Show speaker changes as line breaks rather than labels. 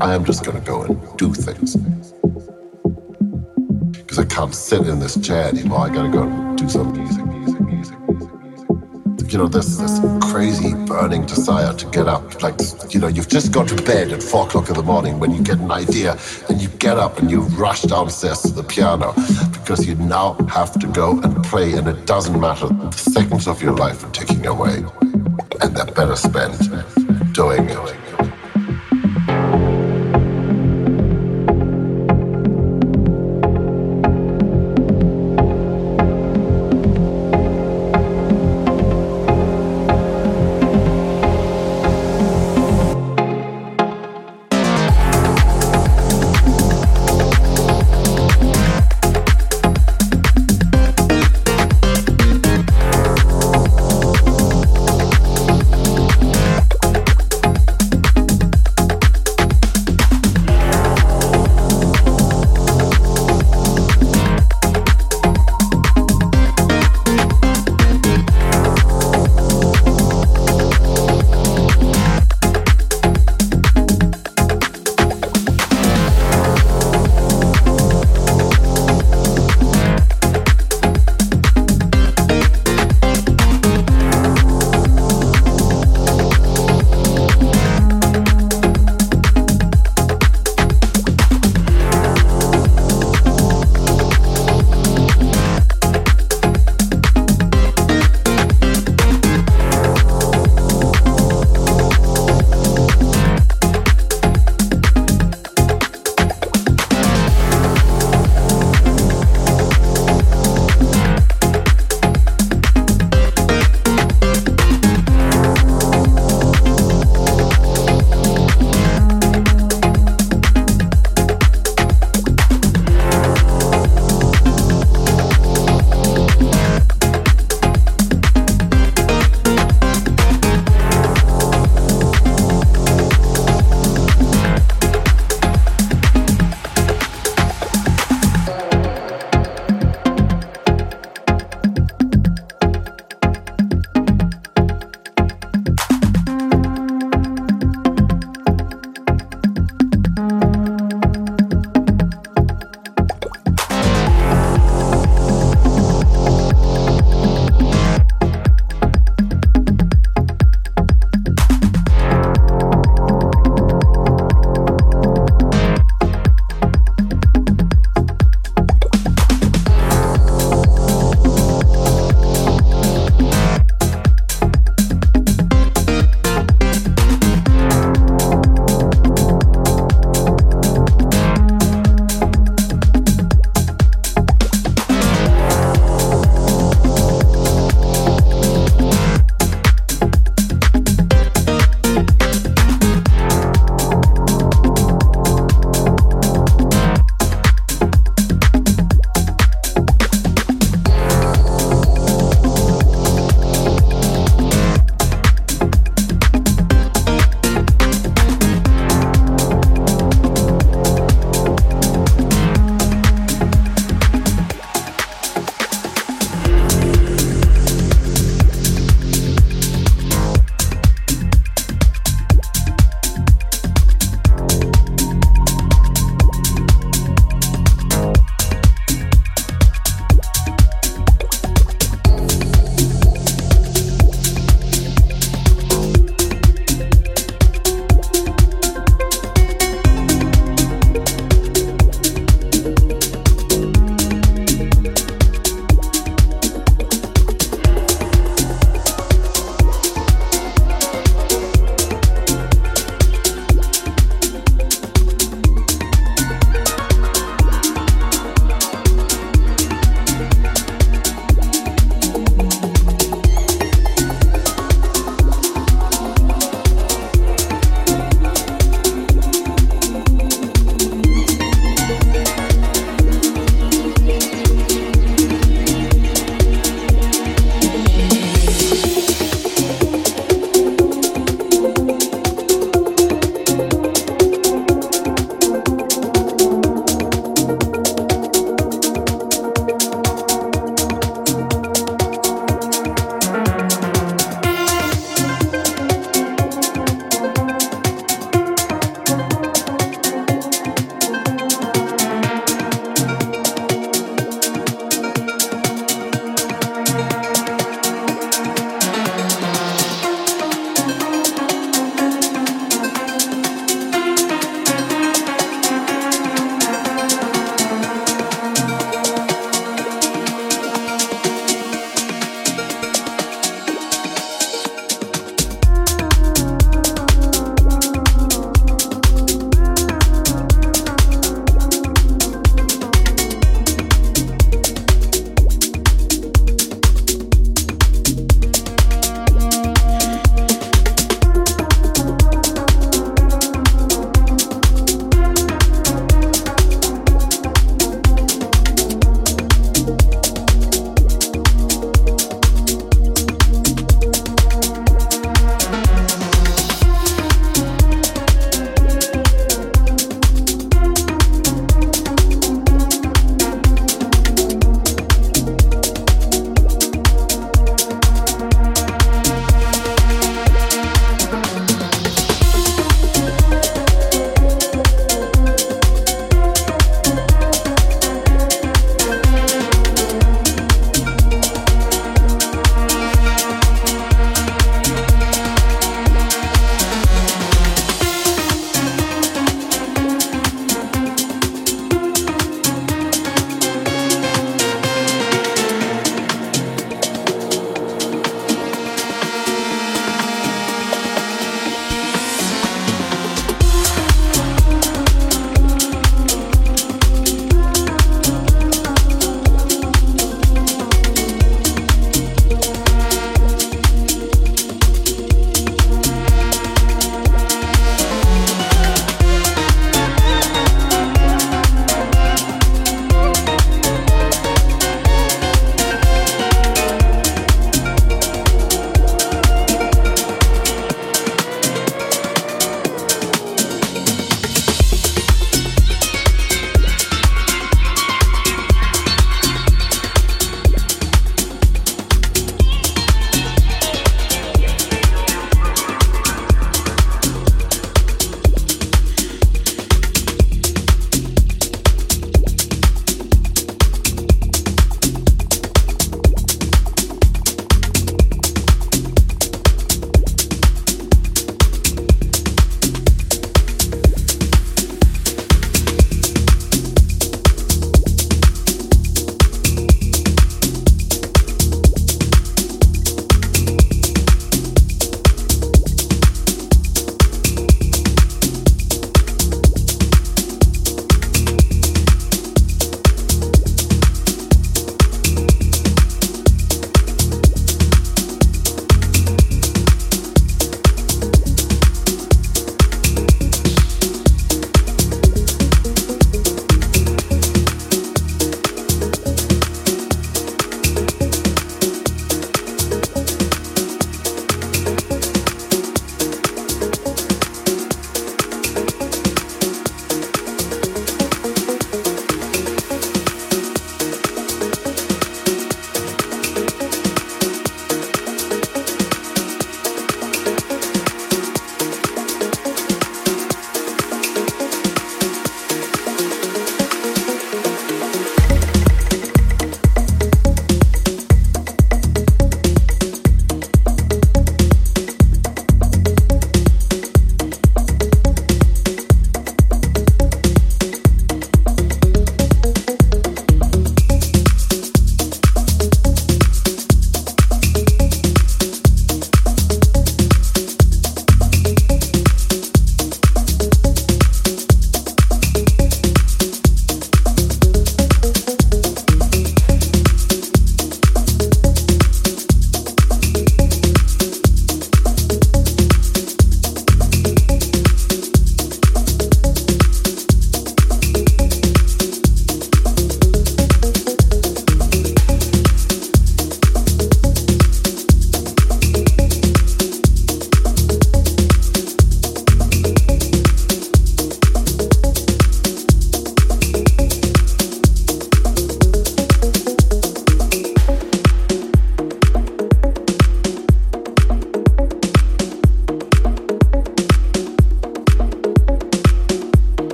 I
am just going to go and do things. Because I can't sit in this chair anymore. I got to go and do some music, music, music, music, music. You know, there's this crazy burning desire to get up. Like, you know, you've just gone to bed at four o'clock in the morning when you get an idea and you get up and you rush downstairs to the piano because you now have to go and play and it doesn't matter. The seconds of your life are ticking away and they're better spent doing it.